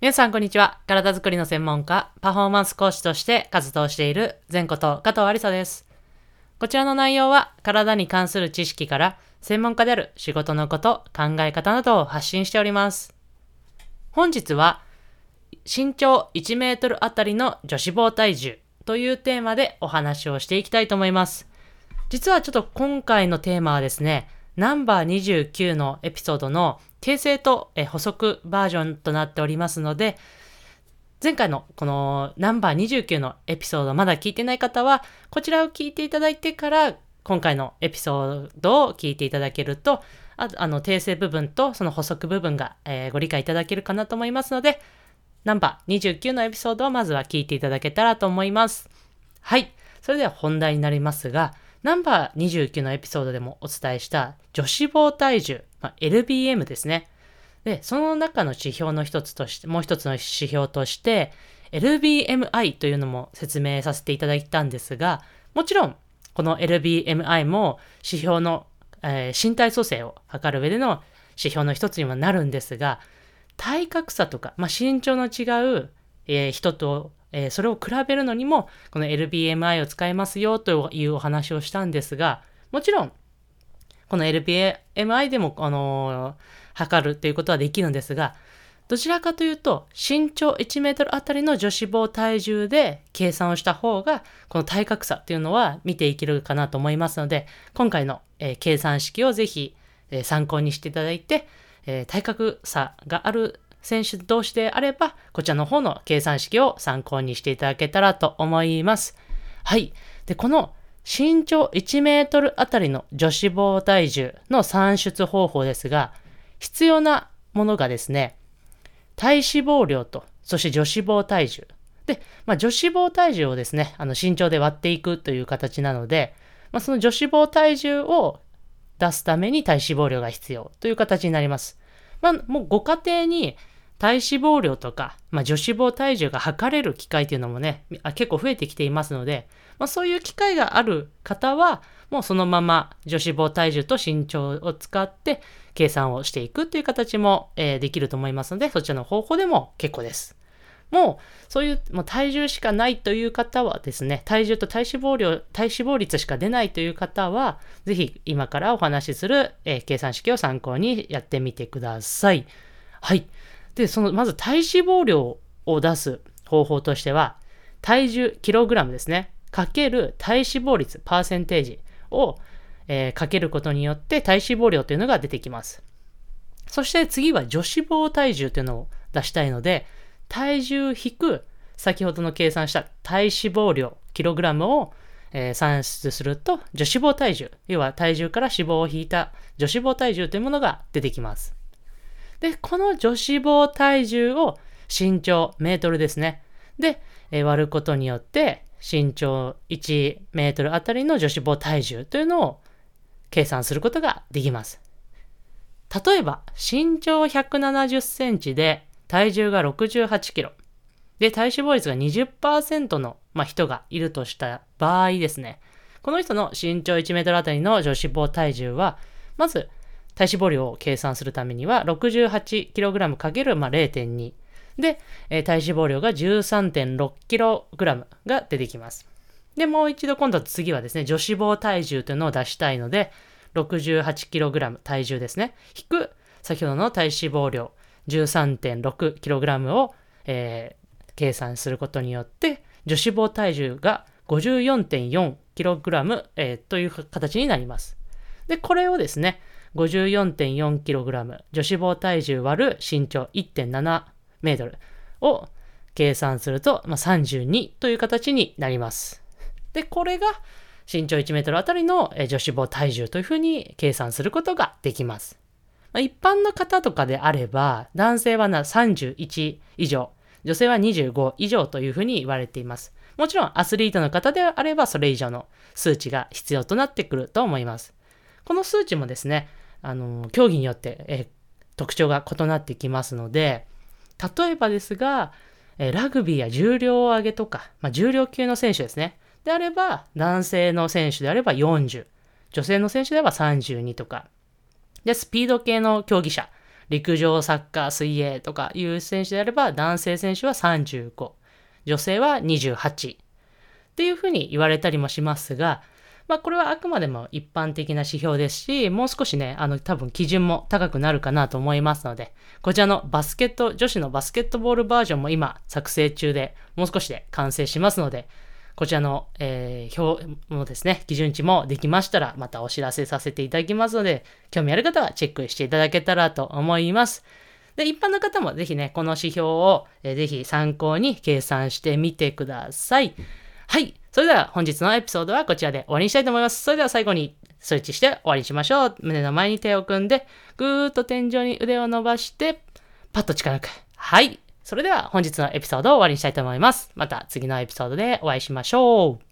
皆さん、こんにちは。体づくりの専門家、パフォーマンス講師として活動している前こと加藤ありさです。こちらの内容は、体に関する知識から、専門家である仕事のこと、考え方などを発信しております。本日は、身長1メートルあたりの女子棒体重というテーマでお話をしていきたいと思います。実はちょっと今回のテーマはですね、ナンバー29のエピソードの訂正とえ補足バージョンとなっておりますので、前回のこのナンバー29のエピソードまだ聞いてない方は、こちらを聞いていただいてから、今回のエピソードを聞いていただけると、ああの訂正部分とその補足部分が、えーご理解いただけるかなと思いますので、ナンバー29のエピソードをまずは聞いていただけたらと思います。はい。それでは本題になりますが、ナンバー29のエピソードでもお伝えした女子棒体重、まあ、LBM ですね。で、その中の指標の一つとして、もう一つの指標として、LBMI というのも説明させていただいたんですが、もちろん、この LBMI も指標の、えー身体組成を測る上での指標の一つにもなるんですが、体格差とか、まあ、身長の違う、えー人と、えーそれを比べるのにも、この LBMI を使えますよというお話をしたんですが、もちろん、この LBMI でも、あの測るということはできるんですが、どちらかというと、身長1メートルあたりの女子棒体重で計算をした方が、この体格差っていうのは見ていけるかなと思いますので、今回の、えー計算式をぜひ、えー参考にしていただいて、えー体格差がある選手同士であれば、こちらの方の計算式を参考にしていただけたらと思います。はい。で、この身長1メートルあたりの女子棒体重の算出方法ですが、必要なものがですね、体脂肪量と、そして女子棒体重。で、まあ、女子棒体重をですね、あの身長で割っていくという形なので、まあ、その女子棒体重を出すために体脂肪量が必要という形になります。まあ、もうご家庭に体脂肪量とか、まあ、女子棒体重が測れる機会というのもね、結構増えてきていますので、まあ、そういう機会がある方は、もうそのまま女子棒体重と身長を使って計算をしていくという形も、えーできると思いますので、そちらの方法でも結構です。もう、そういう、もう体重しかないという方はですね、体重と体脂肪量、体脂肪率しか出ないという方は、ぜひ今からお話しする、えー計算式を参考にやってみてください。はい。で、その、まず体脂肪量を出す方法としては、体重、キログラムですね、かける体脂肪率、パーセンテージを、えーかけることによって体脂肪量というのが出てきます。そして次は女子棒体重というのを出したいので、体重引く先ほどの計算した体脂肪量、キログラムを、えー算出すると、女子棒体重、要は体重から脂肪を引いた女子棒体重というものが出てきます。で、この女子棒体重を身長メートルですね。で、えー割ることによって、身長1メートルあたりの女子棒体重というのを計算することができます。例えば、身長170センチで体重が68キロ。で、体脂肪率が20%の、まあ、人がいるとした場合ですね。この人の身長1メートルあたりの女子棒体重は、まず、体脂肪量を計算するためには、68kg× まあ。で、えー体脂肪量が 13.6kg が出てきます。で、もう一度今度次はですね、女子棒体重というのを出したいので、68kg 体重ですね。引く、先ほどの体脂肪量 13.6kg を、えー計算することによって、女子棒体重が 54.4kg、えーという形になります。で、これをですね、54.4kg、女子棒体重割る身長1.7メートルを計算すると、まあ、32という形になります。で、これが身長1メートルあたりの女子棒体重というふうに計算することができます。まあ一般の方とかであれば、男性はな31以上、女性は25以上というふうに言われています。もちろんアスリートの方であればそれ以上の数値が必要となってくると思います。この数値もですね、あの競技によって、え特徴が異なってきますので、例えばですが、えラグビーや重量上げとか、まあ、重量級の選手ですね。であれば、男性の選手であれば40、女性の選手であれば32とか、で、スピード系の競技者、陸上、サッカー、水泳とかいう選手であれば、男性選手は35、女性は28っていうふうに言われたりもしますが、まあこれはあくまでも一般的な指標ですし、もう少しね、あの多分基準も高くなるかなと思いますので、こちらのバスケット、女子のバスケットボールバージョンも今作成中で、もう少しで完成しますので、こちらの、えー、表もですね、基準値もできましたら、またお知らせさせていただきますので、興味ある方はチェックしていただけたらと思います。で、一般の方もぜひね、この指標を、えー、ぜひ参考に計算してみてください。はい。それでは本日のエピソードはこちらで終わりにしたいと思います。それでは最後にスイッチして終わりにしましょう。胸の前に手を組んで、ぐーっと天井に腕を伸ばして、パッと力抜く。はい。それでは本日のエピソードを終わりにしたいと思います。また次のエピソードでお会いしましょう。